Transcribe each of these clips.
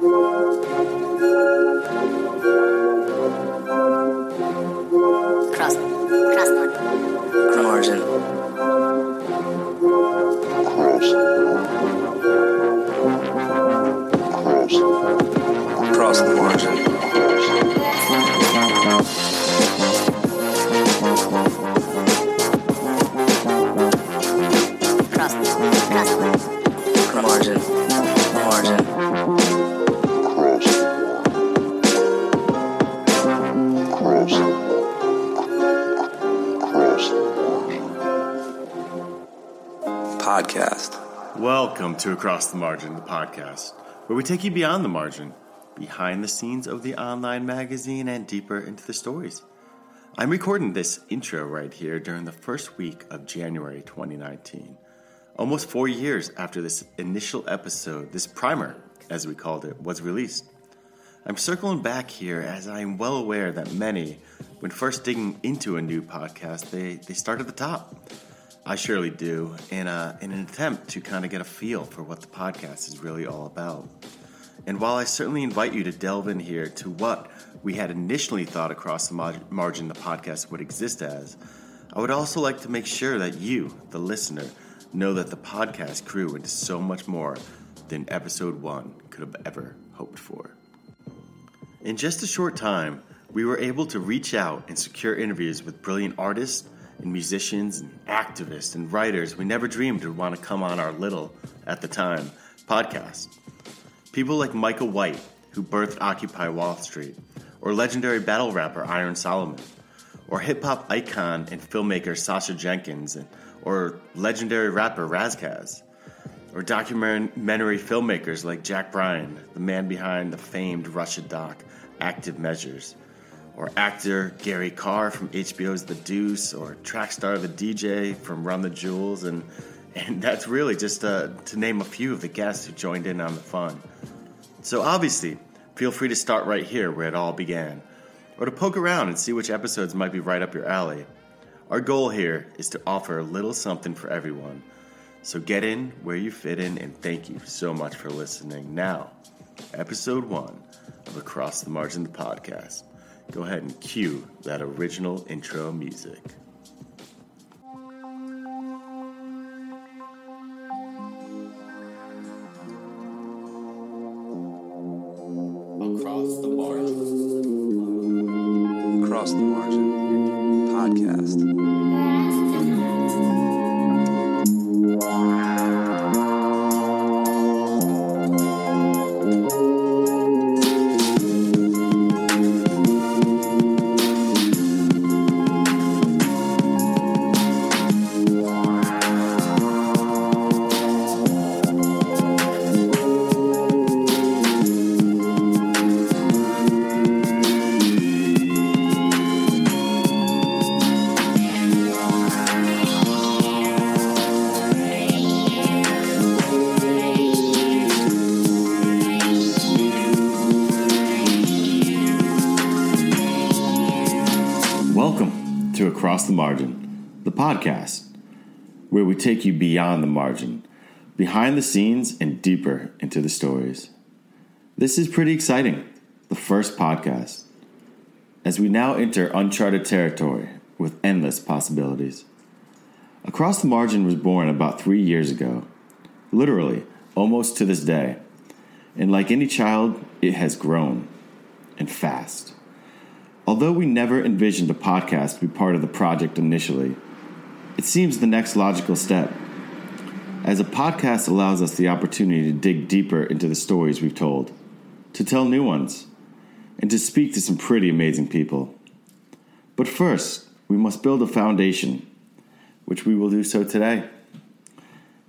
Cross. Cross the margin. To Across the Margin, the podcast, where we take you beyond the margin, behind the scenes of the online magazine, and deeper into the stories. I'm recording this intro right here during the first week of January 2019, almost four years after this initial episode, this primer, as we called it, was released. I'm circling back here as I am well aware that many, when first digging into a new podcast, they, they start at the top. I surely do, in, a, in an attempt to kind of get a feel for what the podcast is really all about. And while I certainly invite you to delve in here to what we had initially thought across the mar- margin the podcast would exist as, I would also like to make sure that you, the listener, know that the podcast grew into so much more than episode one could have ever hoped for. In just a short time, we were able to reach out and secure interviews with brilliant artists and musicians and activists and writers we never dreamed would want to come on our little, at the time, podcast. People like Micah White, who birthed Occupy Wall Street, or legendary battle rapper Iron Solomon, or hip hop icon and filmmaker Sasha Jenkins, or legendary rapper Ras Kass, or documentary filmmakers like Jack Bryan, the man behind the famed Russia doc Active Measures, or actor Gary Carr from HBO's The Deuce, or Trackstar the DJ from Run the Jewels, and and that's really just uh, to name a few of the guests who joined in on the fun. So obviously, feel free to start right here where it all began, or to poke around and see which episodes might be right up your alley. Our goal here is to offer a little something for everyone. So get in where you fit in, and thank you so much for listening. Now, episode one of Across the Margin, the podcast. Go ahead and cue that original intro music. Across the Margin. Cross the margin. The Margin, the podcast, where we take you beyond the margin, behind the scenes, and deeper into the stories. This is pretty exciting, the first podcast, as we now enter uncharted territory with endless possibilities. Across the Margin was born about three years ago, literally, almost to this day, and like any child, it has grown, and fast. Although we never envisioned a podcast to be part of the project initially, it seems the next logical step, as a podcast allows us the opportunity to dig deeper into the stories we've told, to tell new ones, and to speak to some pretty amazing people. But first, we must build a foundation, which we will do so today.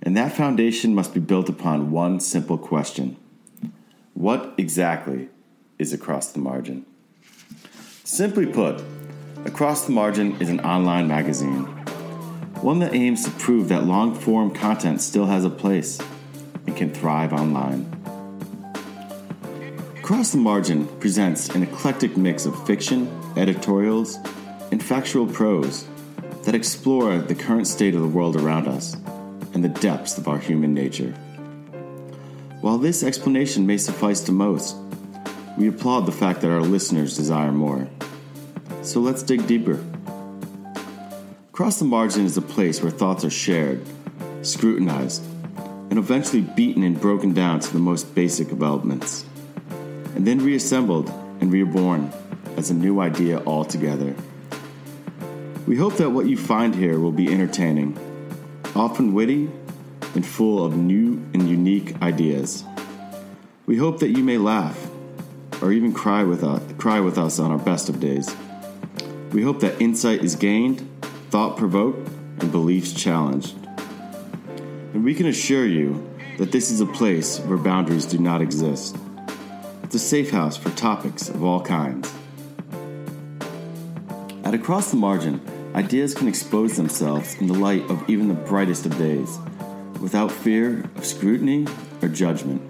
And that foundation must be built upon one simple question What exactly is across the margin? Simply put, Across the Margin is an online magazine, one that aims to prove that long form content still has a place and can thrive online. Across the Margin presents an eclectic mix of fiction, editorials, and factual prose that explore the current state of the world around us and the depths of our human nature. While this explanation may suffice to most, we applaud the fact that our listeners desire more. So let's dig deeper. Across the Margin is a place where thoughts are shared, scrutinized, and eventually beaten and broken down to the most basic of elements, and then reassembled and reborn as a new idea altogether. We hope that what you find here will be entertaining, often witty, and full of new and unique ideas. We hope that you may laugh, or even cry with us, cry with us on our best of days. We hope that insight is gained, thought provoked, and beliefs challenged. And we can assure you that this is a place where boundaries do not exist. It's a safe house for topics of all kinds. At Across the Margin, ideas can expose themselves in the light of even the brightest of days, without fear of scrutiny or judgment.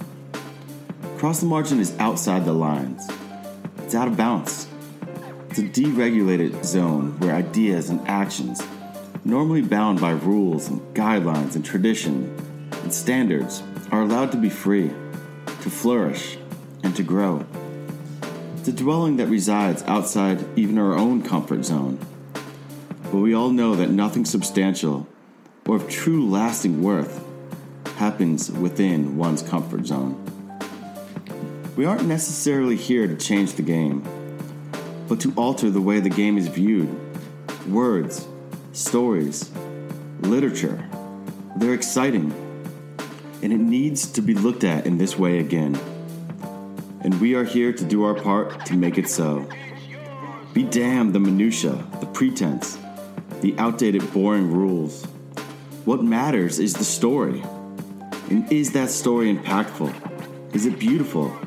Across the Margin is outside the lines, it's out of bounds. It's a deregulated zone where ideas and actions normally bound by rules and guidelines and tradition and standards, are allowed to be free, to flourish, and to grow. It's a dwelling that resides outside even our own comfort zone. But we all know that nothing substantial or of true lasting worth happens within one's comfort zone. We aren't necessarily here to change the game, but to alter the way the game is viewed. Words, stories, literature. They're exciting, and it needs to be looked at in this way again. And we are here to do our part to make it so. Be damned the minutia, the pretense, the outdated, boring rules. What matters is the story. And is that story impactful? Is it beautiful?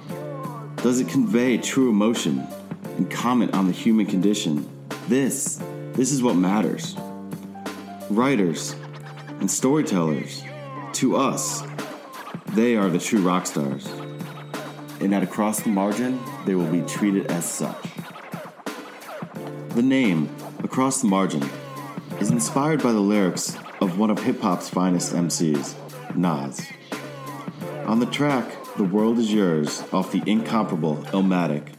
Does it convey true emotion and comment on the human condition? This, this is what matters writers, and storytellers, to us, they are the true rock stars. And at Across the Margin, they will be treated as such. The name, Across the Margin, is inspired by the lyrics of one of hip hop's finest MCs, Nas. On the track, The World Is Yours, off the incomparable Illmatic,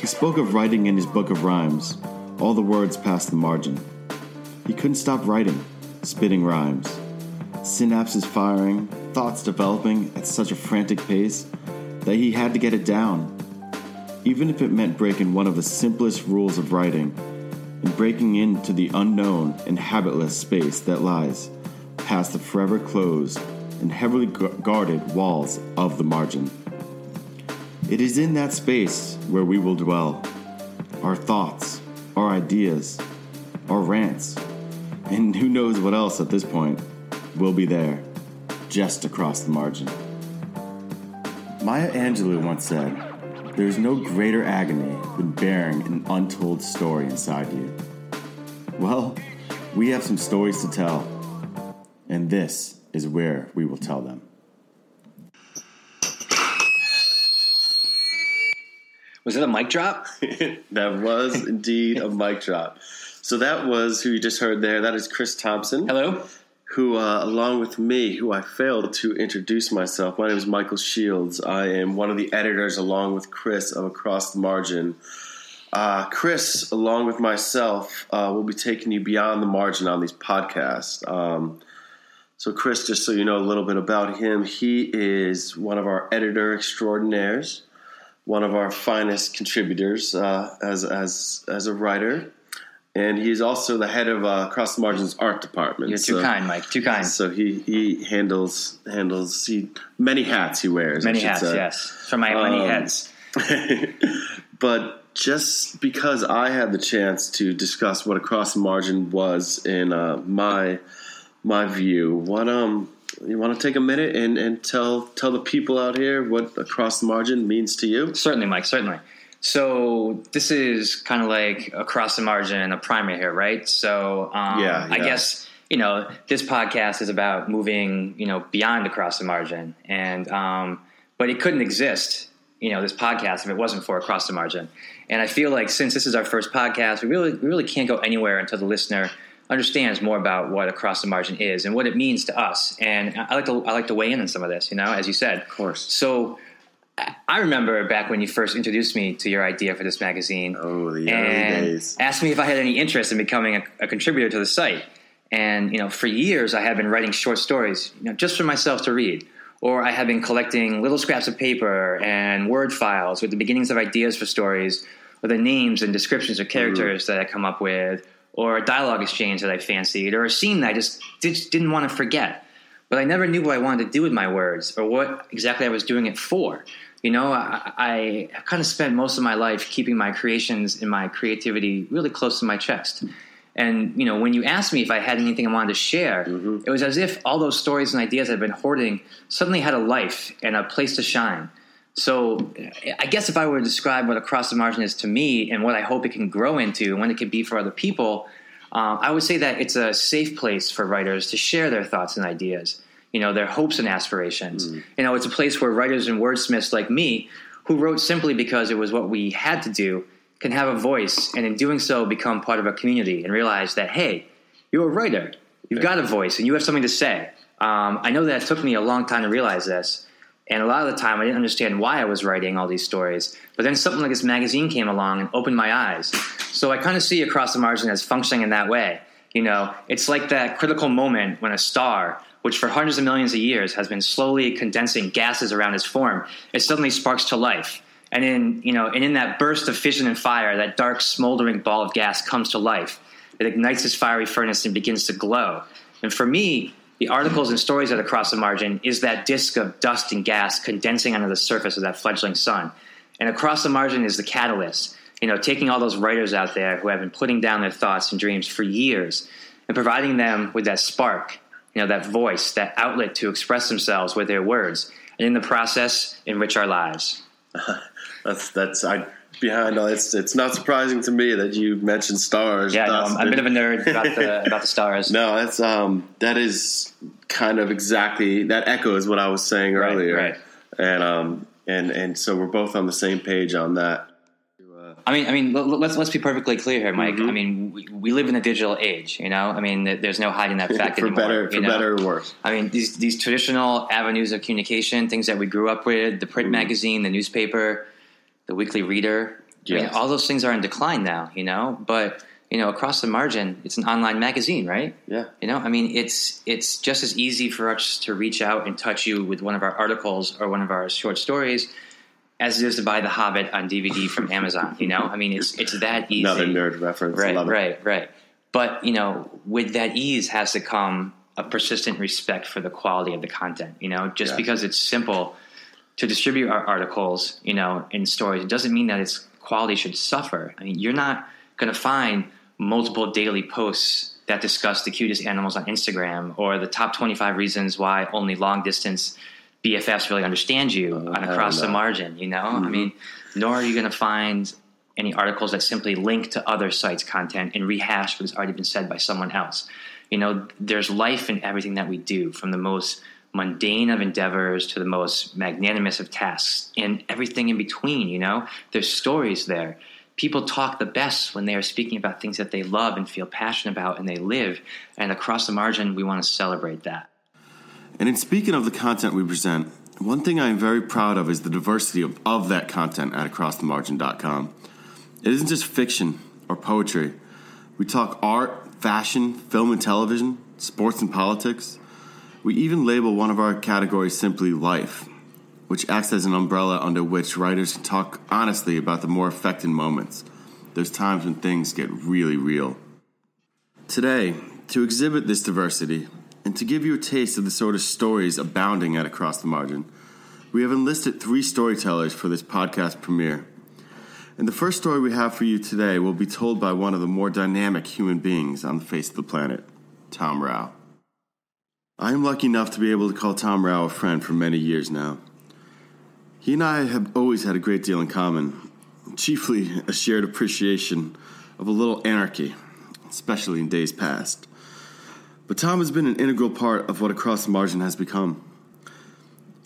he spoke of writing in his book of rhymes, all the words past the margin. He couldn't stop writing, spitting rhymes. Synapses firing, thoughts developing at such a frantic pace that he had to get it down. Even if it meant breaking one of the simplest rules of writing and breaking into the unknown and habitless space that lies past the forever closed and heavily guarded walls of the margin. It is in that space where we will dwell. Our thoughts, our ideas, our rants, and who knows what else at this point will be there, just across the margin. Maya Angelou once said, There is no greater agony than bearing an untold story inside you. Well, we have some stories to tell, and this is where we will tell them. Was it a mic drop? that was indeed a mic drop. So that was who you just heard there. That is Chris Thompson. Hello. Who, uh, along with me, who I failed to introduce myself. My name is Michael Shields. I am one of the editors, along with Chris, of Across the Margin. Uh, Chris, along with myself, uh, will be taking you beyond the margin on these podcasts. Um, so, Chris, just so you know a little bit about him, he is one of our editor extraordinaires, one of our finest contributors uh, as as as a writer and he's also the head of uh, Across the Margins art department. You're too so, kind, Mike. Too kind. So he he handles handles he many hats he wears. Many hats, say. yes, from my um, many heads. but just because I had the chance to discuss what Across the Margin was in uh, my my view, what um you want to take a minute and, and tell tell the people out here what Across the Margin means to you? Certainly, Mike. Certainly. So this is kind of like across the margin and a primer here, right? So um, yeah, yeah, I guess you know this podcast is about moving you know beyond across the margin, and um, but it couldn't exist, you know, this podcast if it wasn't for across the margin. And I feel like since this is our first podcast, we really we really can't go anywhere until the listener understands more about what across the margin is and what it means to us. And I like to I like to weigh in on some of this, you know, as you said. Of course. So I remember back when you first introduced me to your idea for this magazine. Oh, the and early days. Asked me if I had any interest in becoming a, a, contributor to the site. And you know, for years I had been writing short stories, you know, just for myself to read. Or I had been collecting little scraps of paper and word files with the beginnings of ideas for stories, or the names and descriptions of characters mm. that I come up with, or a dialogue exchange that I fancied, or a scene that I just did, didn't want to forget. But I never knew what I wanted to do with my words or what exactly I was doing it for. You know, I, I kind of spent most of my life keeping my creations and my creativity really close to my chest. And you know, when you asked me if I had anything I wanted to share, mm-hmm. it was as if all those stories and ideas I'd been hoarding suddenly had a life and a place to shine. So, I guess if I were to describe what across the margin is to me and what I hope it can grow into and what it can be for other people, um, I would say that it's a safe place for writers to share their thoughts and ideas you know, their hopes and aspirations. Mm. You know, it's a place where writers and wordsmiths like me, who wrote simply because it was what we had to do, can have a voice, and in doing so, become part of a community and realize that, hey, you're a writer, you've got a voice, and you have something to say. Um, I know that it took me a long time to realize this. And a lot of the time, I didn't understand why I was writing all these stories. But then something like this magazine came along and opened my eyes. So I kind of see Across the Margin as functioning in that way. You know, it's like that critical moment when a star which for hundreds of millions of years has been slowly condensing gases around its form, it suddenly sparks to life. And in, you know, and in that burst of fission and fire, that dark, smoldering ball of gas comes to life. It ignites this fiery furnace and begins to glow. And for me, the articles and stories that are across the margin is that disk of dust and gas condensing under the surface of that fledgling sun. And across the margin is the catalyst, you know, taking all those writers out there who have been putting down their thoughts and dreams for years and providing them with that spark you know, that voice, that outlet to express themselves with their words, and in the process, enrich our lives. that's that's I behind all it's it's not surprising to me that you mentioned stars. Yeah, no, I'm, I'm a bit of a nerd about the about the stars. No, that's um that is kind of exactly that echoes what I was saying earlier. Right. And um and and so we're both on the same page on that. I mean, I mean, let's let's be perfectly clear here, Mike. Mm-hmm. I mean, we, we, live in a digital age. You know, I mean, there's no hiding that fact for anymore. Better, for know? better or worse. I mean, these these traditional avenues of communication, things that we grew up with, the print mm-hmm. magazine, the newspaper, the weekly reader. Yes. I mean, all those things are in decline now. You know, but you know, across the margin, it's an online magazine, right? Yeah. You know, I mean, it's it's just as easy for us to reach out and touch you with one of our articles or one of our short stories as it is to buy The Hobbit on DVD from Amazon. You know, I mean, it's it's that easy. Another nerd reference. Right, right, right. But you know, with that ease has to come a persistent respect for the quality of the content. You know, just because it's simple to distribute our articles, you know, in stories, it doesn't mean that its quality should suffer. I mean, you're not going to find multiple daily posts that discuss the cutest animals on Instagram or the top 25 reasons why only long distance BFFs really understand you oh, on across the margin. You know, mm-hmm. I mean, nor are you going to find any articles that simply link to other sites' content and rehash what has already been said by someone else. You know, there's life in everything that we do, from the most mundane of endeavors to the most magnanimous of tasks, and everything in between. You know, there's stories there. People talk the best when they are speaking about things that they love and feel passionate about and they live. And across the margin, we want to celebrate that. And in speaking of the content we present, one thing I am very proud of is the diversity of, of that content at acrossthemargin.com. It isn't just fiction or poetry. We talk art, fashion, film and television, sports and politics. We even label one of our categories simply life, which acts as an umbrella under which writers can talk honestly about the more affecting moments. There's times when things get really real. Today, to exhibit this diversity, and to give you a taste of the sort of stories abounding at Across the Margin, we have enlisted three storytellers for this podcast premiere. And the first story we have for you today will be told by one of the more dynamic human beings on the face of the planet, Tom Rao. I am lucky enough to be able to call Tom Rao a friend for many years now. He and I have always had a great deal in common, chiefly a shared appreciation of a little anarchy, especially in days past. But Tom has been an integral part of what Across the Margin has become.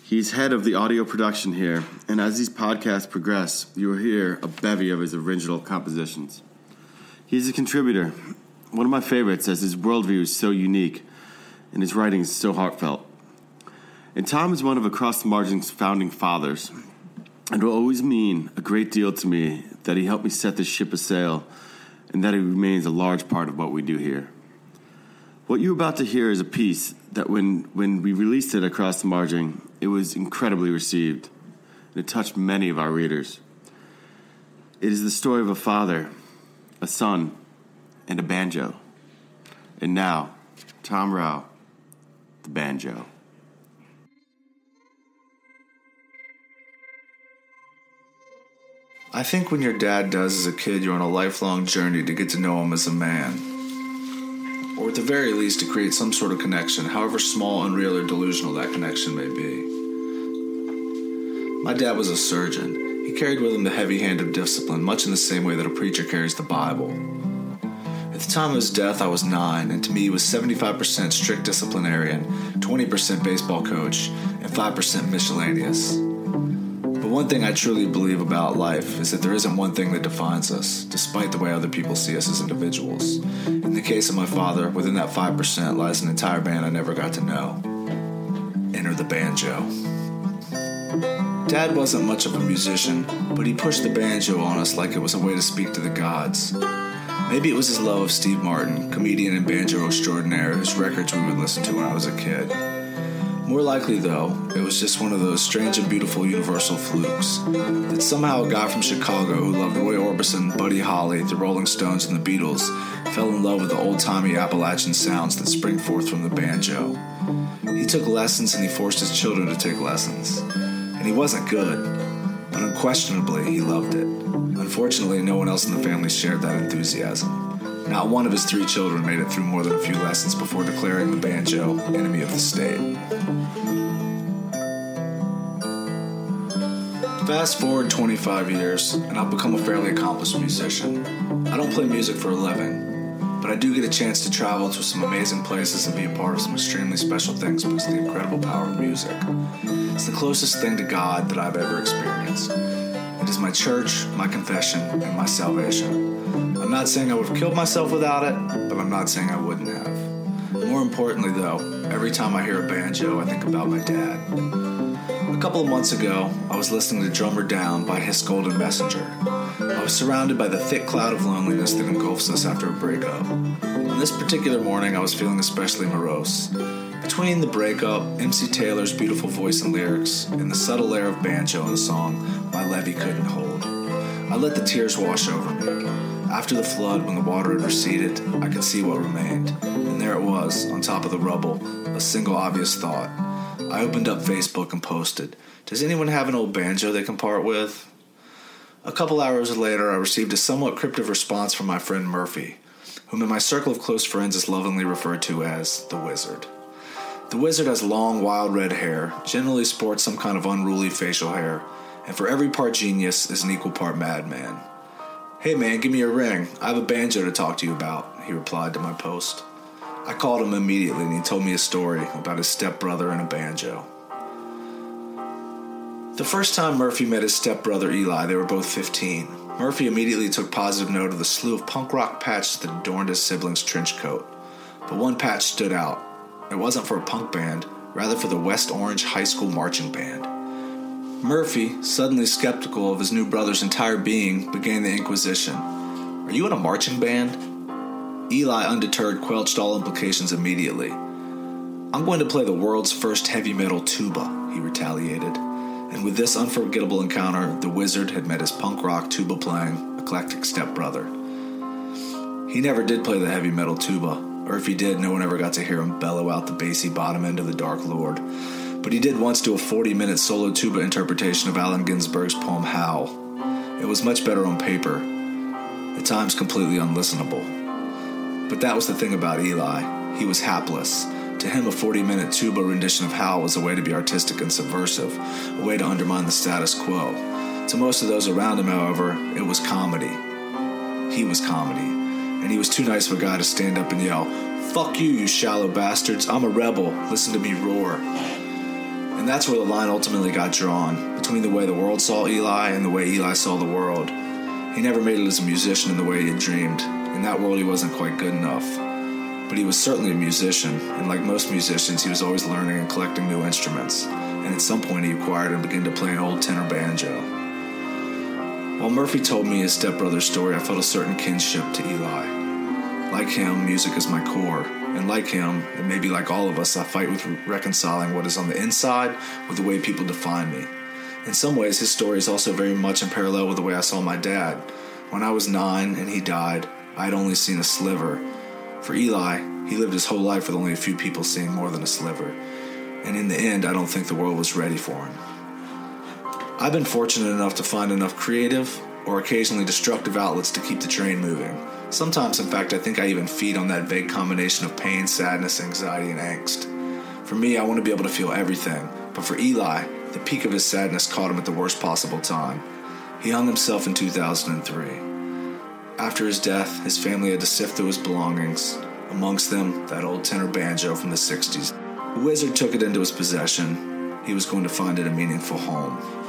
He's head of the audio production here, and as these podcasts progress, you will hear a bevy of his original compositions. He's a contributor, one of my favorites as his worldview is so unique and his writing is so heartfelt. And Tom is one of Across the Margin's founding fathers, and will always mean a great deal to me that he helped me set this ship a sail and that he remains a large part of what we do here. What you're about to hear is a piece that when, when we released it across the margin, it was incredibly received. And it touched many of our readers. It is the story of a father, a son, and a banjo. And now, Tom Rao, the banjo. I think when your dad does as a kid, you're on a lifelong journey to get to know him as a man or at the very least to create some sort of connection, however small, unreal, or delusional that connection may be. My dad was a surgeon. He carried with him the heavy hand of discipline, much in the same way that a preacher carries the Bible. At the time of his death, I was nine, and to me, he was 75% strict disciplinarian, 20% baseball coach, and 5% miscellaneous. But one thing I truly believe about life is that there isn't one thing that defines us, despite the way other people see us as individuals. In the case of my father, within that 5% lies an entire band I never got to know. Enter the banjo. Dad wasn't much of a musician, but he pushed the banjo on us like it was a way to speak to the gods. Maybe it was his love of Steve Martin, comedian and banjo extraordinaire, whose records we would listen to when I was a kid. More likely, though, it was just one of those strange and beautiful universal flukes. That somehow a guy from Chicago who loved Roy Orbison, Buddy Holly, the Rolling Stones, and the Beatles fell in love with the old timey Appalachian sounds that spring forth from the banjo. He took lessons and he forced his children to take lessons. And he wasn't good, but unquestionably he loved it. Unfortunately, no one else in the family shared that enthusiasm. Not one of his three children made it through more than a few lessons before declaring the banjo enemy of the state. Fast forward 25 years, and I've become a fairly accomplished musician. I don't play music for a living, but I do get a chance to travel to some amazing places and be a part of some extremely special things because of the incredible power of music. It's the closest thing to God that I've ever experienced. It is my church, my confession, and my salvation. I'm not saying I would have killed myself without it, but I'm not saying I wouldn't have. More importantly, though, every time I hear a banjo, I think about my dad. A couple of months ago, I was listening to Drummer Down by His Golden Messenger. I was surrounded by the thick cloud of loneliness that engulfs us after a breakup. On this particular morning, I was feeling especially morose. Between the breakup, MC Taylor's beautiful voice and lyrics, and the subtle air of banjo in the song, my levee couldn't hold. I let the tears wash over me. After the flood, when the water had receded, I could see what remained. And there it was, on top of the rubble, a single obvious thought. I opened up Facebook and posted, Does anyone have an old banjo they can part with? A couple hours later, I received a somewhat cryptic response from my friend Murphy, whom in my circle of close friends is lovingly referred to as the Wizard. The Wizard has long, wild red hair, generally sports some kind of unruly facial hair, and for every part genius is an equal part madman. Hey man, give me a ring. I have a banjo to talk to you about, he replied to my post. I called him immediately and he told me a story about his stepbrother and a banjo. The first time Murphy met his stepbrother Eli, they were both 15. Murphy immediately took positive note of the slew of punk rock patches that adorned his sibling's trench coat. But one patch stood out. It wasn't for a punk band, rather for the West Orange High School Marching Band. Murphy, suddenly skeptical of his new brother's entire being, began the inquisition. Are you in a marching band? Eli, undeterred, quelched all implications immediately. I'm going to play the world's first heavy metal tuba, he retaliated. And with this unforgettable encounter, the wizard had met his punk rock tuba playing, eclectic stepbrother. He never did play the heavy metal tuba, or if he did, no one ever got to hear him bellow out the bassy bottom end of the Dark Lord but he did once do a 40 minute solo tuba interpretation of Allen Ginsberg's poem Howl. It was much better on paper, at times completely unlistenable. But that was the thing about Eli. He was hapless. To him, a 40 minute tuba rendition of Howl was a way to be artistic and subversive, a way to undermine the status quo. To most of those around him, however, it was comedy. He was comedy. And he was too nice of a guy to stand up and yell, Fuck you, you shallow bastards. I'm a rebel. Listen to me roar. And that's where the line ultimately got drawn between the way the world saw Eli and the way Eli saw the world. He never made it as a musician in the way he had dreamed, In that world, he wasn't quite good enough. But he was certainly a musician, and like most musicians, he was always learning and collecting new instruments. And at some point, he acquired and began to play an old tenor banjo. While Murphy told me his stepbrother's story, I felt a certain kinship to Eli. Like him, music is my core, and like him, and maybe like all of us, I fight with reconciling what is on the inside with the way people define me. In some ways, his story is also very much in parallel with the way I saw my dad. When I was nine and he died, I had only seen a sliver. For Eli, he lived his whole life with only a few people seeing more than a sliver. And in the end, I don't think the world was ready for him. I've been fortunate enough to find enough creative or occasionally destructive outlets to keep the train moving. Sometimes, in fact, I think I even feed on that vague combination of pain, sadness, anxiety, and angst. For me, I want to be able to feel everything, but for Eli, the peak of his sadness caught him at the worst possible time. He hung himself in 2003. After his death, his family had to sift through his belongings, amongst them that old tenor banjo from the 60s. The wizard took it into his possession. He was going to find it a meaningful home.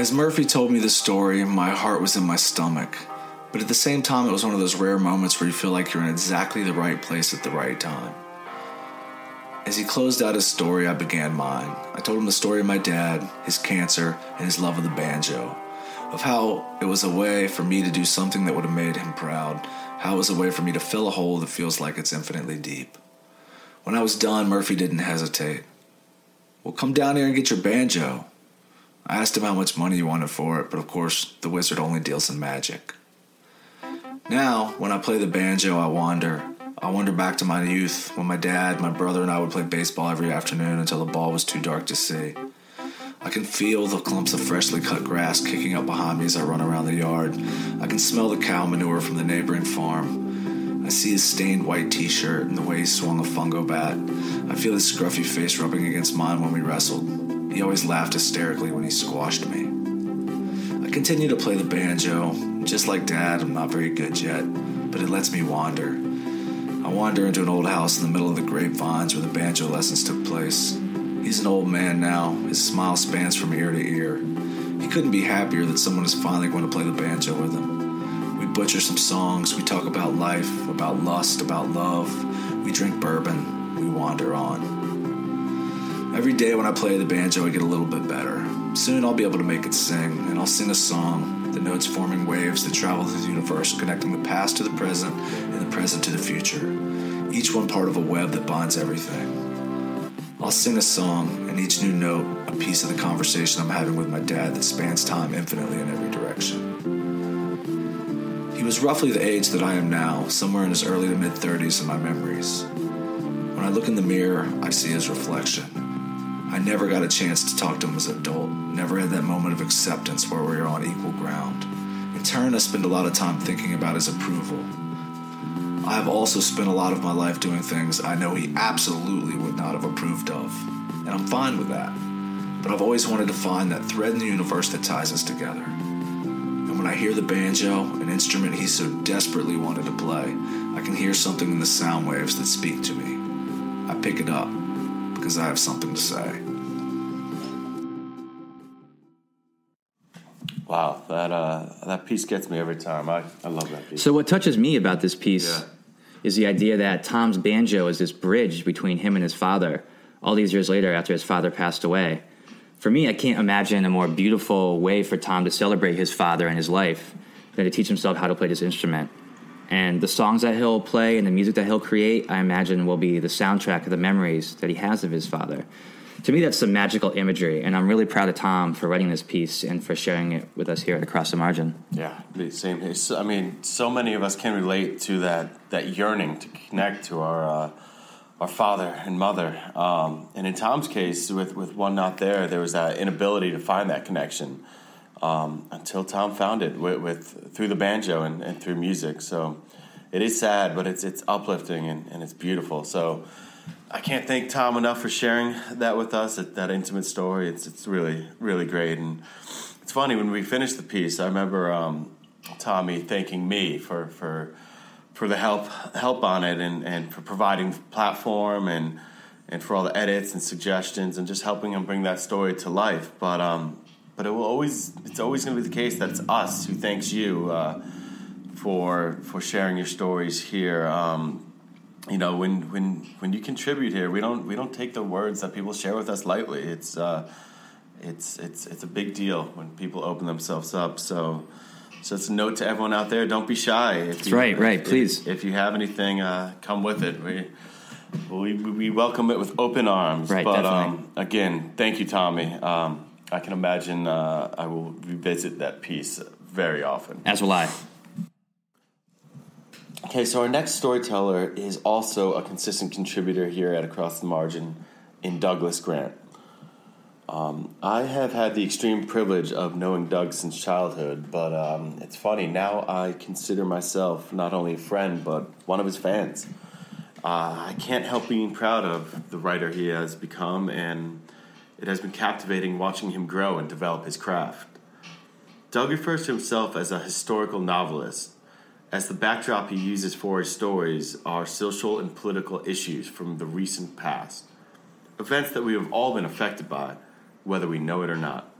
As Murphy told me the story, my heart was in my stomach. But at the same time, it was one of those rare moments where you feel like you're in exactly the right place at the right time. As he closed out his story, I began mine. I told him the story of my dad, his cancer, and his love of the banjo. Of how it was a way for me to do something that would have made him proud. How it was a way for me to fill a hole that feels like it's infinitely deep. When I was done, Murphy didn't hesitate. Well, come down here and get your banjo. I asked him how much money he wanted for it, but of course, the wizard only deals in magic. Now, when I play the banjo, I wander. I wander back to my youth when my dad, my brother, and I would play baseball every afternoon until the ball was too dark to see. I can feel the clumps of freshly cut grass kicking up behind me as I run around the yard. I can smell the cow manure from the neighboring farm. I see his stained white t shirt and the way he swung a fungo bat. I feel his scruffy face rubbing against mine when we wrestled. He always laughed hysterically when he squashed me. I continue to play the banjo, just like Dad, I'm not very good yet, but it lets me wander. I wander into an old house in the middle of the grapevines where the banjo lessons took place. He's an old man now, his smile spans from ear to ear. He couldn't be happier that someone is finally going to play the banjo with him. We butcher some songs, we talk about life, about lust, about love, we drink bourbon, we wander on. Every day when I play the banjo, I get a little bit better. Soon I'll be able to make it sing, and I'll sing a song the notes forming waves that travel through the universe, connecting the past to the present and the present to the future, each one part of a web that binds everything. I'll sing a song, and each new note, a piece of the conversation I'm having with my dad that spans time infinitely in every direction. He was roughly the age that I am now, somewhere in his early to mid 30s in my memories. When I look in the mirror, I see his reflection. I never got a chance to talk to him as an adult, never had that moment of acceptance where we were on equal ground. In turn, I spend a lot of time thinking about his approval. I have also spent a lot of my life doing things I know he absolutely would not have approved of, and I'm fine with that. But I've always wanted to find that thread in the universe that ties us together. And when I hear the banjo, an instrument he so desperately wanted to play, I can hear something in the sound waves that speak to me. I pick it up because I have something to say. Wow, that uh, that piece gets me every time. I, I love that piece. So what touches me about this piece yeah. is the idea that Tom's banjo is this bridge between him and his father. All these years later, after his father passed away, for me, I can't imagine a more beautiful way for Tom to celebrate his father and his life than to teach himself how to play this instrument. And the songs that he'll play and the music that he'll create, I imagine, will be the soundtrack of the memories that he has of his father. To me, that's some magical imagery, and I'm really proud of Tom for writing this piece and for sharing it with us here at Across the Margin. Yeah, the same. I mean, so many of us can relate to that that yearning to connect to our uh, our father and mother. Um, and in Tom's case, with with one not there, there was that inability to find that connection um, until Tom found it with, with through the banjo and, and, through music. So it is sad, but it's it's uplifting and, and, it's beautiful. So I can't thank Tom enough for sharing that with us. That, that intimate story. It's it's really really great. And it's funny when we finished the piece. I remember um, Tommy thanking me for for for the help help on it and, and for providing platform and and for all the edits and suggestions and just helping him bring that story to life. But um, but it will always it's always going to be the case that it's us who thanks you uh, for for sharing your stories here. Um, you know, when when when you contribute here, we don't we don't take the words that people share with us lightly. It's uh, it's it's it's a big deal when people open themselves up. So. So it's a note to everyone out there: don't be shy. If That's you, right, right. If, please, if you have anything, uh, come with it. We, we we welcome it with open arms. Right, but definitely. Um, again, thank you, Tommy. Um, I can imagine uh, I will revisit that piece very often. As will I. Okay, so our next storyteller is also a consistent contributor here at Across the Margin in Douglas Grant. Um, I have had the extreme privilege of knowing Doug since childhood, but um, it's funny, now I consider myself not only a friend, but one of his fans. Uh, I can't help being proud of the writer he has become, and it has been captivating watching him grow and develop his craft. Doug refers to himself as a historical novelist as the backdrop he uses for his stories are social and political issues from the recent past, events that we have all been affected by, whether we know it or not.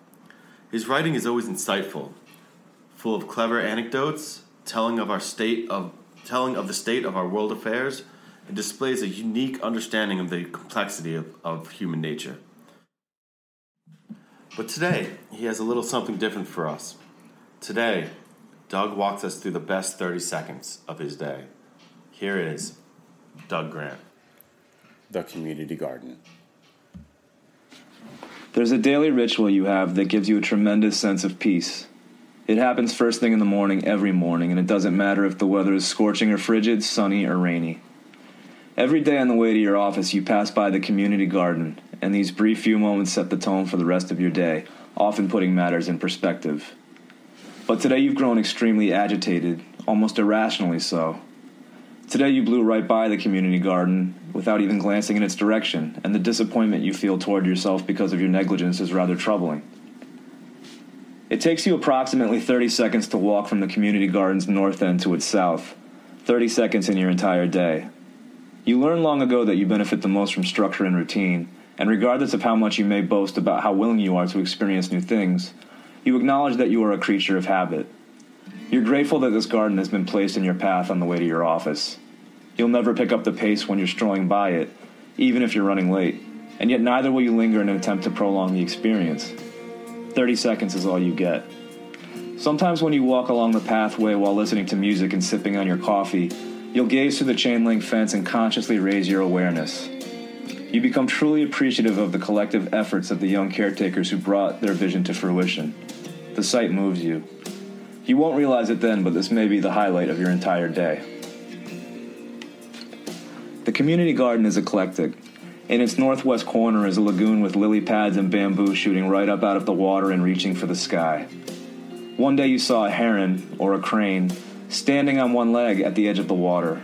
His writing is always insightful, full of clever anecdotes, telling of our state of telling of the state of our world affairs, and displays a unique understanding of the complexity of, of human nature. But today, he has a little something different for us. Today, Doug walks us through the best 30 seconds of his day. Here is Doug Grant, The Community Garden. There's a daily ritual you have that gives you a tremendous sense of peace. It happens first thing in the morning every morning, and it doesn't matter if the weather is scorching or frigid, sunny or rainy. Every day on the way to your office, you pass by the community garden, and these brief few moments set the tone for the rest of your day, often putting matters in perspective. But today you've grown extremely agitated, almost irrationally so. Today you blew right by the community garden without even glancing in its direction, and the disappointment you feel toward yourself because of your negligence is rather troubling. It takes you approximately 30 seconds to walk from the community garden's north end to its south, 30 seconds in your entire day. You learned long ago that you benefit the most from structure and routine, and regardless of how much you may boast about how willing you are to experience new things, you acknowledge that you are a creature of habit. You're grateful that this garden has been placed in your path on the way to your office. You'll never pick up the pace when you're strolling by it, even if you're running late, and yet neither will you linger in an attempt to prolong the experience. 30 seconds is all you get. Sometimes when you walk along the pathway while listening to music and sipping on your coffee, you'll gaze through the chain link fence and consciously raise your awareness. You become truly appreciative of the collective efforts of the young caretakers who brought their vision to fruition. The sight moves you. You won't realize it then, but this may be the highlight of your entire day. The community garden is eclectic. In its northwest corner is a lagoon with lily pads and bamboo shooting right up out of the water and reaching for the sky. One day you saw a heron, or a crane, standing on one leg at the edge of the water.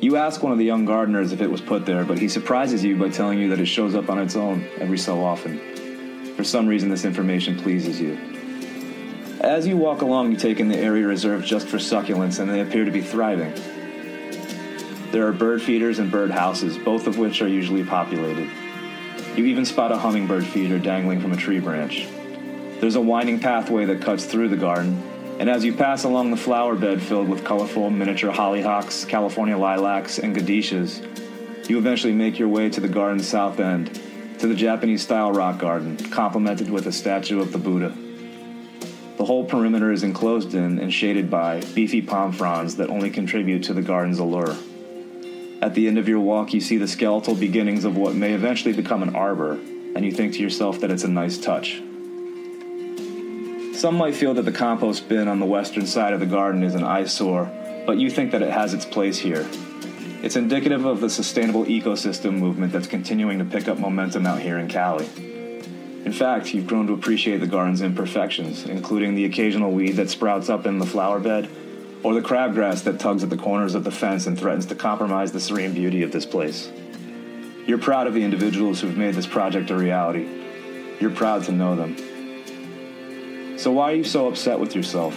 You ask one of the young gardeners if it was put there, but he surprises you by telling you that it shows up on its own every so often. For some reason, this information pleases you. As you walk along, you take in the area reserved just for succulents, and they appear to be thriving. There are bird feeders and bird houses, both of which are usually populated. You even spot a hummingbird feeder dangling from a tree branch. There's a winding pathway that cuts through the garden, and as you pass along the flower bed filled with colorful miniature hollyhocks, California lilacs, and gadishes, you eventually make your way to the garden's south end, to the Japanese style rock garden, complemented with a statue of the Buddha. The whole perimeter is enclosed in and shaded by beefy palm fronds that only contribute to the garden's allure. At the end of your walk, you see the skeletal beginnings of what may eventually become an arbor, and you think to yourself that it's a nice touch. Some might feel that the compost bin on the western side of the garden is an eyesore, but you think that it has its place here. It's indicative of the sustainable ecosystem movement that's continuing to pick up momentum out here in Cali. In fact, you've grown to appreciate the garden's imperfections, including the occasional weed that sprouts up in the flower bed, or the crabgrass that tugs at the corners of the fence and threatens to compromise the serene beauty of this place. You're proud of the individuals who've made this project a reality. You're proud to know them. So, why are you so upset with yourself?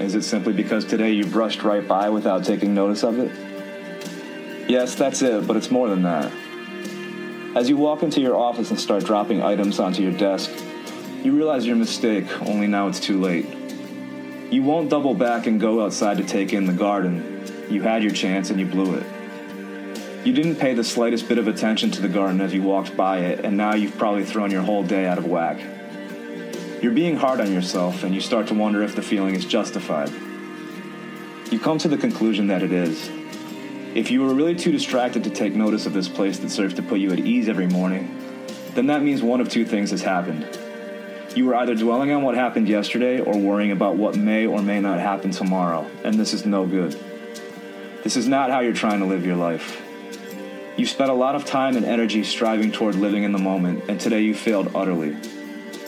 Is it simply because today you brushed right by without taking notice of it? Yes, that's it, but it's more than that. As you walk into your office and start dropping items onto your desk, you realize your mistake, only now it's too late. You won't double back and go outside to take in the garden. You had your chance and you blew it. You didn't pay the slightest bit of attention to the garden as you walked by it, and now you've probably thrown your whole day out of whack. You're being hard on yourself, and you start to wonder if the feeling is justified. You come to the conclusion that it is. If you were really too distracted to take notice of this place that serves to put you at ease every morning, then that means one of two things has happened. You were either dwelling on what happened yesterday or worrying about what may or may not happen tomorrow, and this is no good. This is not how you're trying to live your life. You spent a lot of time and energy striving toward living in the moment, and today you failed utterly.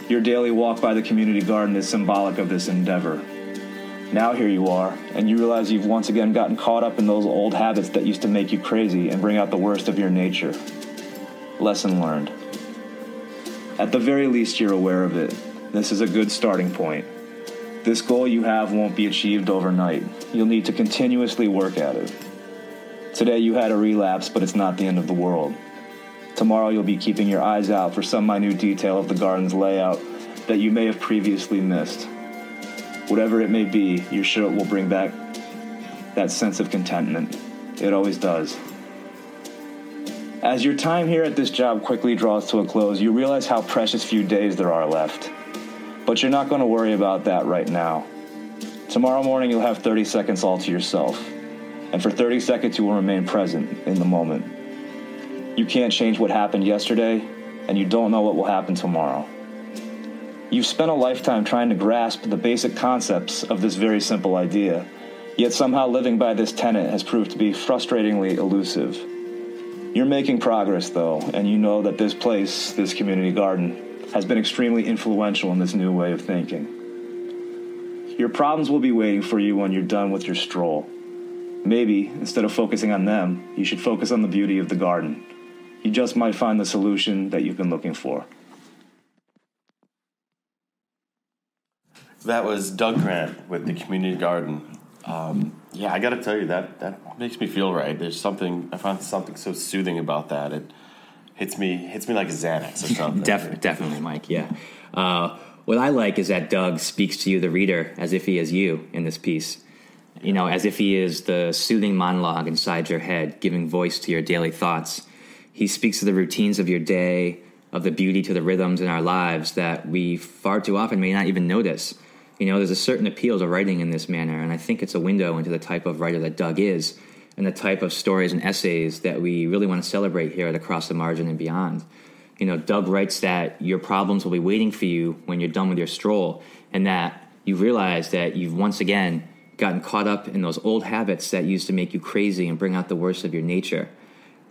Your daily walk by the community garden is symbolic of this endeavor. Now here you are, and you realize you've once again gotten caught up in those old habits that used to make you crazy and bring out the worst of your nature. Lesson learned. At the very least, you're aware of it. This is a good starting point. This goal you have won't be achieved overnight. You'll need to continuously work at it. Today you had a relapse, but it's not the end of the world. Tomorrow you'll be keeping your eyes out for some minute detail of the garden's layout that you may have previously missed. Whatever it may be, you're sure it will bring back that sense of contentment. It always does. As your time here at this job quickly draws to a close, you realize how precious few days there are left. But you're not going to worry about that right now. Tomorrow morning, you'll have 30 seconds all to yourself. And for 30 seconds, you will remain present in the moment. You can't change what happened yesterday, and you don't know what will happen tomorrow. You've spent a lifetime trying to grasp the basic concepts of this very simple idea, yet somehow living by this tenet has proved to be frustratingly elusive. You're making progress, though, and you know that this place, this community garden, has been extremely influential in this new way of thinking. Your problems will be waiting for you when you're done with your stroll. Maybe, instead of focusing on them, you should focus on the beauty of the garden. You just might find the solution that you've been looking for. That was Doug Grant with the Community Garden. Um, yeah, I got to tell you that that makes me feel right. There's something I find something so soothing about that. It hits me hits me like a Xanax or something. Def- definitely, Mike. Yeah. Uh, what I like is that Doug speaks to you, the reader, as if he is you in this piece. You know, as if he is the soothing monologue inside your head, giving voice to your daily thoughts. He speaks to the routines of your day, of the beauty to the rhythms in our lives that we far too often may not even notice. You know, there's a certain appeal to writing in this manner, and I think it's a window into the type of writer that Doug is and the type of stories and essays that we really want to celebrate here at Across the Margin and beyond. You know, Doug writes that your problems will be waiting for you when you're done with your stroll, and that you realize that you've once again gotten caught up in those old habits that used to make you crazy and bring out the worst of your nature.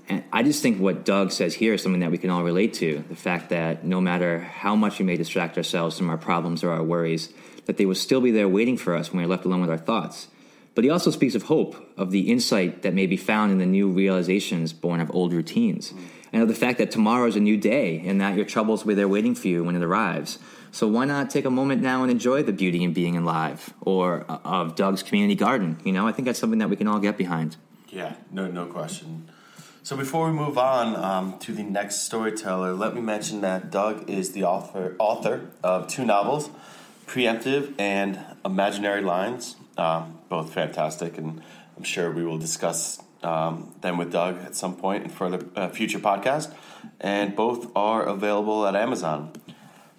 And I just think what Doug says here is something that we can all relate to the fact that no matter how much we may distract ourselves from our problems or our worries, that they will still be there waiting for us when we're left alone with our thoughts. But he also speaks of hope, of the insight that may be found in the new realizations born of old routines, and of the fact that tomorrow is a new day and that your troubles will be there waiting for you when it arrives. So why not take a moment now and enjoy the beauty in being alive, or uh, of Doug's community garden? You know, I think that's something that we can all get behind. Yeah, no, no question. So before we move on um, to the next storyteller, let me mention that Doug is the author author of two novels, Preemptive and Imaginary Lines, um, both fantastic, and I'm sure we will discuss um, them with Doug at some point in further uh, future podcast. And both are available at Amazon.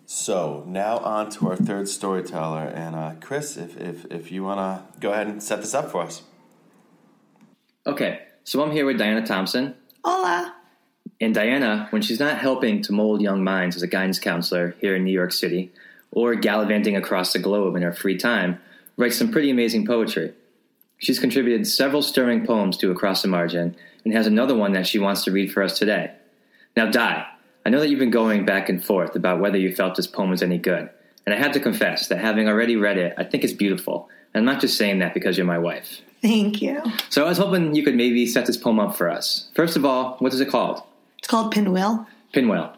So now on to our third storyteller, and uh, Chris, if if if you want to go ahead and set this up for us. Okay, so I'm here with Diana Thompson. Hola. And Diana, when she's not helping to mold young minds as a guidance counselor here in New York City, or gallivanting across the globe in her free time, writes some pretty amazing poetry. She's contributed several stirring poems to Across the Margin and has another one that she wants to read for us today. Now, Di, I know that you've been going back and forth about whether you felt this poem was any good, and I have to confess that having already read it, I think it's beautiful. And I'm not just saying that because you're my wife. Thank you. So I was hoping you could maybe set this poem up for us. First of all, what is it called? It's called Pinwheel. Pinwheel.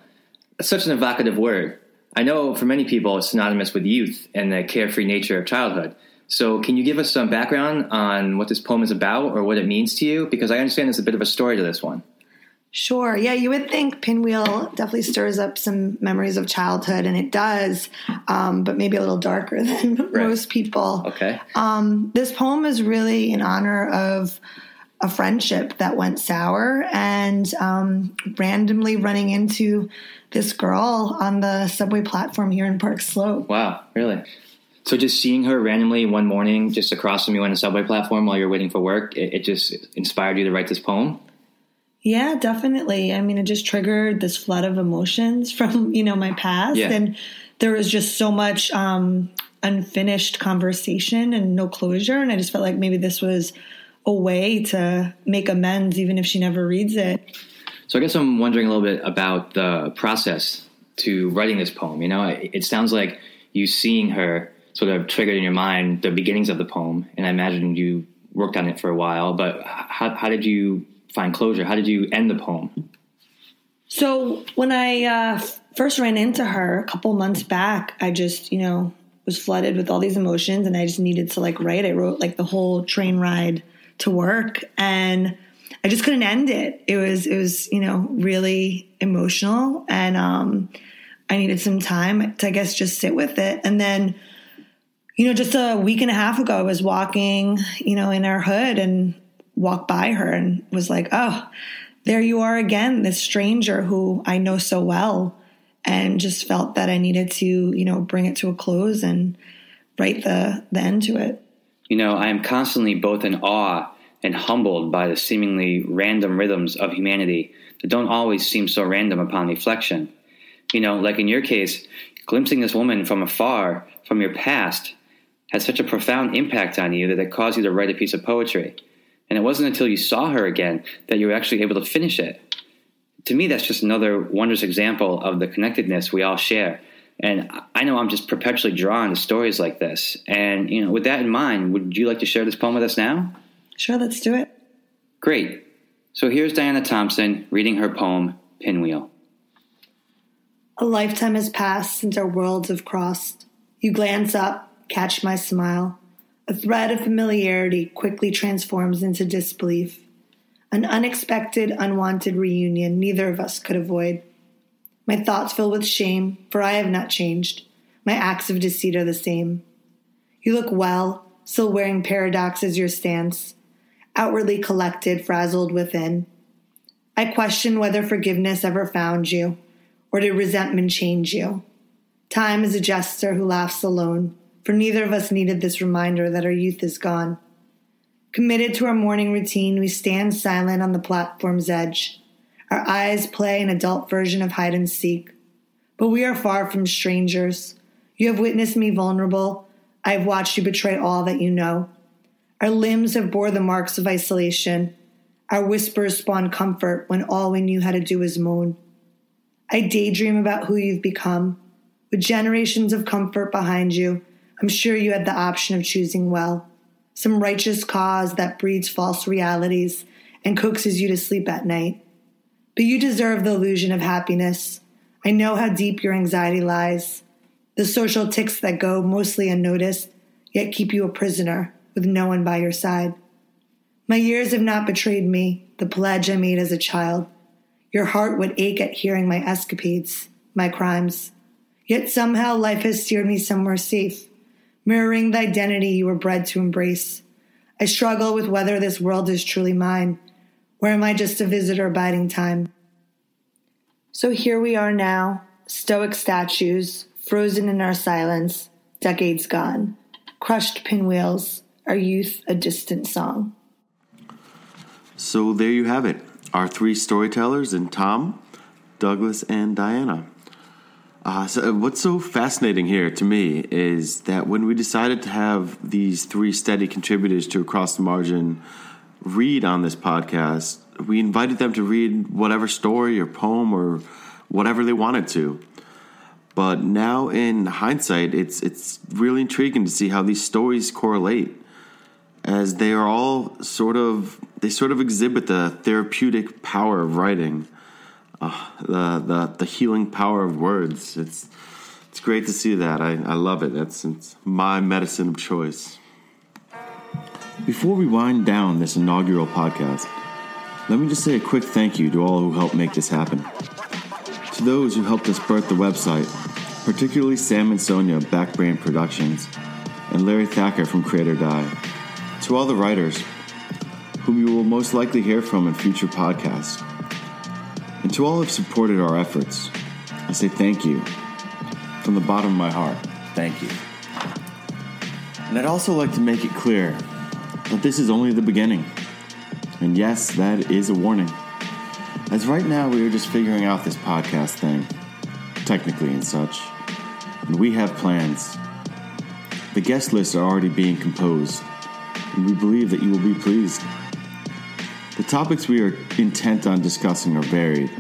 That's such an evocative word. I know for many people it's synonymous with youth and the carefree nature of childhood. So, can you give us some background on what this poem is about or what it means to you? Because I understand there's a bit of a story to this one. Sure. Yeah, you would think Pinwheel definitely stirs up some memories of childhood, and it does, um, but maybe a little darker than right. most people. Okay. Um, this poem is really in honor of a friendship that went sour and um, randomly running into this girl on the subway platform here in Park Slope. Wow, really? So just seeing her randomly one morning just across from you on a subway platform while you're waiting for work, it, it just inspired you to write this poem? Yeah, definitely. I mean, it just triggered this flood of emotions from, you know, my past. Yeah. And there was just so much um, unfinished conversation and no closure. And I just felt like maybe this was a way to make amends, even if she never reads it. So I guess I'm wondering a little bit about the process to writing this poem. You know, it sounds like you seeing her sort of triggered in your mind the beginnings of the poem. And I imagine you worked on it for a while, but how, how did you find closure? How did you end the poem? So when I uh, first ran into her a couple months back, I just, you know, was flooded with all these emotions and I just needed to like write. I wrote like the whole train ride to work and I just couldn't end it. It was, it was, you know, really emotional and, um, I needed some time to, I guess, just sit with it. And then, you know, just a week and a half ago, I was walking, you know, in our hood and walked by her and was like, oh, there you are again, this stranger who I know so well. And just felt that I needed to, you know, bring it to a close and write the, the end to it. You know, I am constantly both in awe and humbled by the seemingly random rhythms of humanity that don't always seem so random upon reflection. You know, like in your case, glimpsing this woman from afar, from your past, had such a profound impact on you that it caused you to write a piece of poetry. And it wasn't until you saw her again that you were actually able to finish it. To me, that's just another wondrous example of the connectedness we all share. And I know I'm just perpetually drawn to stories like this. And, you know, with that in mind, would you like to share this poem with us now? Sure, let's do it. Great. So here's Diana Thompson reading her poem, Pinwheel. A lifetime has passed since our worlds have crossed. You glance up, catch my smile. A thread of familiarity quickly transforms into disbelief. An unexpected, unwanted reunion neither of us could avoid. My thoughts fill with shame, for I have not changed. My acts of deceit are the same. You look well, still wearing paradox as your stance, outwardly collected, frazzled within. I question whether forgiveness ever found you, or did resentment change you. Time is a jester who laughs alone for neither of us needed this reminder that our youth is gone. Committed to our morning routine, we stand silent on the platform's edge. Our eyes play an adult version of hide and seek. But we are far from strangers. You have witnessed me vulnerable. I have watched you betray all that you know. Our limbs have bore the marks of isolation. Our whispers spawn comfort when all we knew how to do was moan. I daydream about who you've become. With generations of comfort behind you, I'm sure you had the option of choosing well, some righteous cause that breeds false realities and coaxes you to sleep at night. But you deserve the illusion of happiness. I know how deep your anxiety lies, the social tics that go mostly unnoticed, yet keep you a prisoner with no one by your side. My years have not betrayed me, the pledge I made as a child. Your heart would ache at hearing my escapades, my crimes. Yet somehow life has steered me somewhere safe mirroring the identity you were bred to embrace. I struggle with whether this world is truly mine, or am I just a visitor biding time? So here we are now, stoic statues, frozen in our silence, decades gone, crushed pinwheels, our youth a distant song. So there you have it, our three storytellers and Tom, Douglas, and Diana. Uh, so what's so fascinating here to me is that when we decided to have these three steady contributors to Across the Margin read on this podcast, we invited them to read whatever story or poem or whatever they wanted to. But now, in hindsight, it's it's really intriguing to see how these stories correlate, as they are all sort of they sort of exhibit the therapeutic power of writing uh, the, the the healing power of words. It's it's great to see that. I, I love it. That's it's my medicine of choice. Before we wind down this inaugural podcast, Let me just say a quick thank you to all who helped make this happen. To those who helped us birth the website, particularly Sam and Sonia of Backbrain Productions and Larry Thacker from Creator Die. To all the writers, whom you will most likely hear from in future podcasts. And to all who have supported our efforts, I say thank you from the bottom of my heart. Thank you. And I'd also like to make it clear that this is only the beginning. And yes, that is a warning. As right now we are just figuring out this podcast thing, technically and such, and we have plans. The guest lists are already being composed, and we believe that you will be pleased. The topics we are intent on discussing are varied,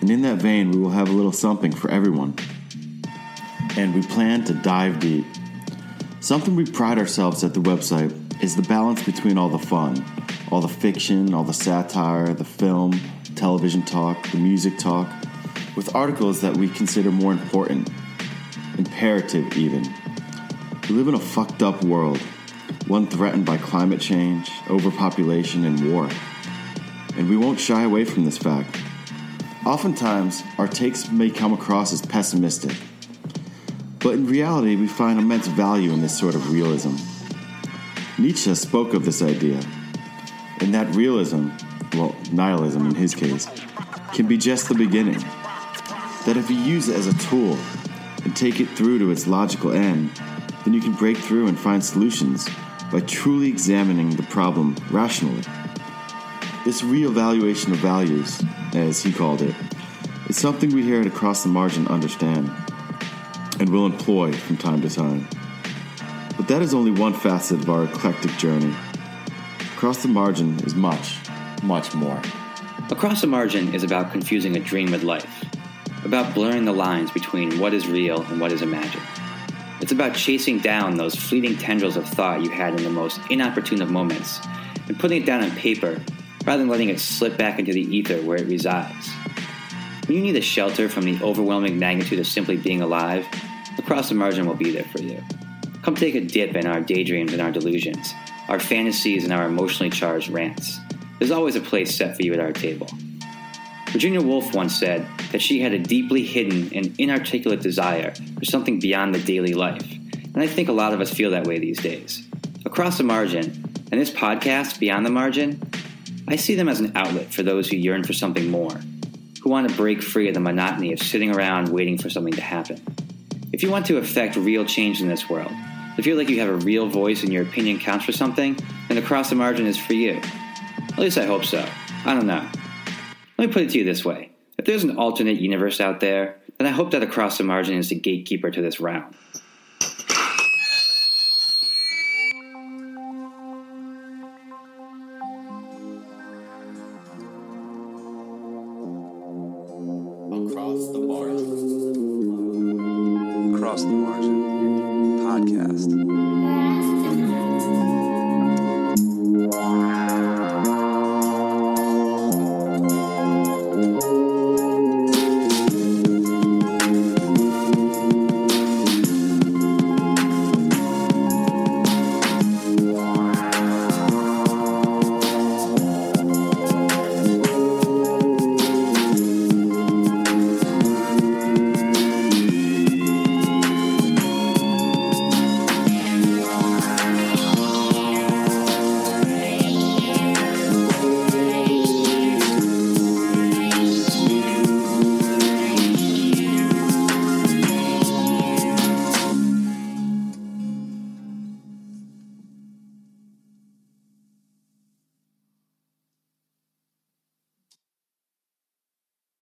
and in that vein, we will have a little something for everyone. And we plan to dive deep. Something we pride ourselves at the website is the balance between all the fun, all the fiction, all the satire, the film, television talk, the music talk, with articles that we consider more important, imperative even. We live in a fucked up world, one threatened by climate change, overpopulation, and war. And we won't shy away from this fact. Oftentimes, our takes may come across as pessimistic, but in reality, we find immense value in this sort of realism. Nietzsche spoke of this idea, and that realism, well, nihilism in his case, can be just the beginning. That if you use it as a tool and take it through to its logical end, then you can break through and find solutions by truly examining the problem rationally. This reevaluation of values, as he called it, is something we here at Across the Margin understand and will employ from time to time. But that is only one facet of our eclectic journey. Across the Margin is much, much more. Across the Margin is about confusing a dream with life, about blurring the lines between what is real and what is imagined. It's about chasing down those fleeting tendrils of thought you had in the most inopportune of moments and putting it down on paper rather than letting it slip back into the ether where it resides. When you need a shelter from the overwhelming magnitude of simply being alive, Across the Margin will be there for you. Come take a dip in our daydreams and our delusions, our fantasies and our emotionally charged rants. There's always a place set for you at our table. Virginia Woolf once said that she had a deeply hidden and inarticulate desire for something beyond the daily life, and I think a lot of us feel that way these days. Across the Margin, and this podcast, Beyond the Margin, I see them as an outlet for those who yearn for something more, who want to break free of the monotony of sitting around waiting for something to happen. If you want to affect real change in this world, to feel like you have a real voice and your opinion counts for something, then Across the Margin is for you. At least I hope so. I don't know. Let me put it to you this way if there's an alternate universe out there, then I hope that Across the Margin is the gatekeeper to this realm.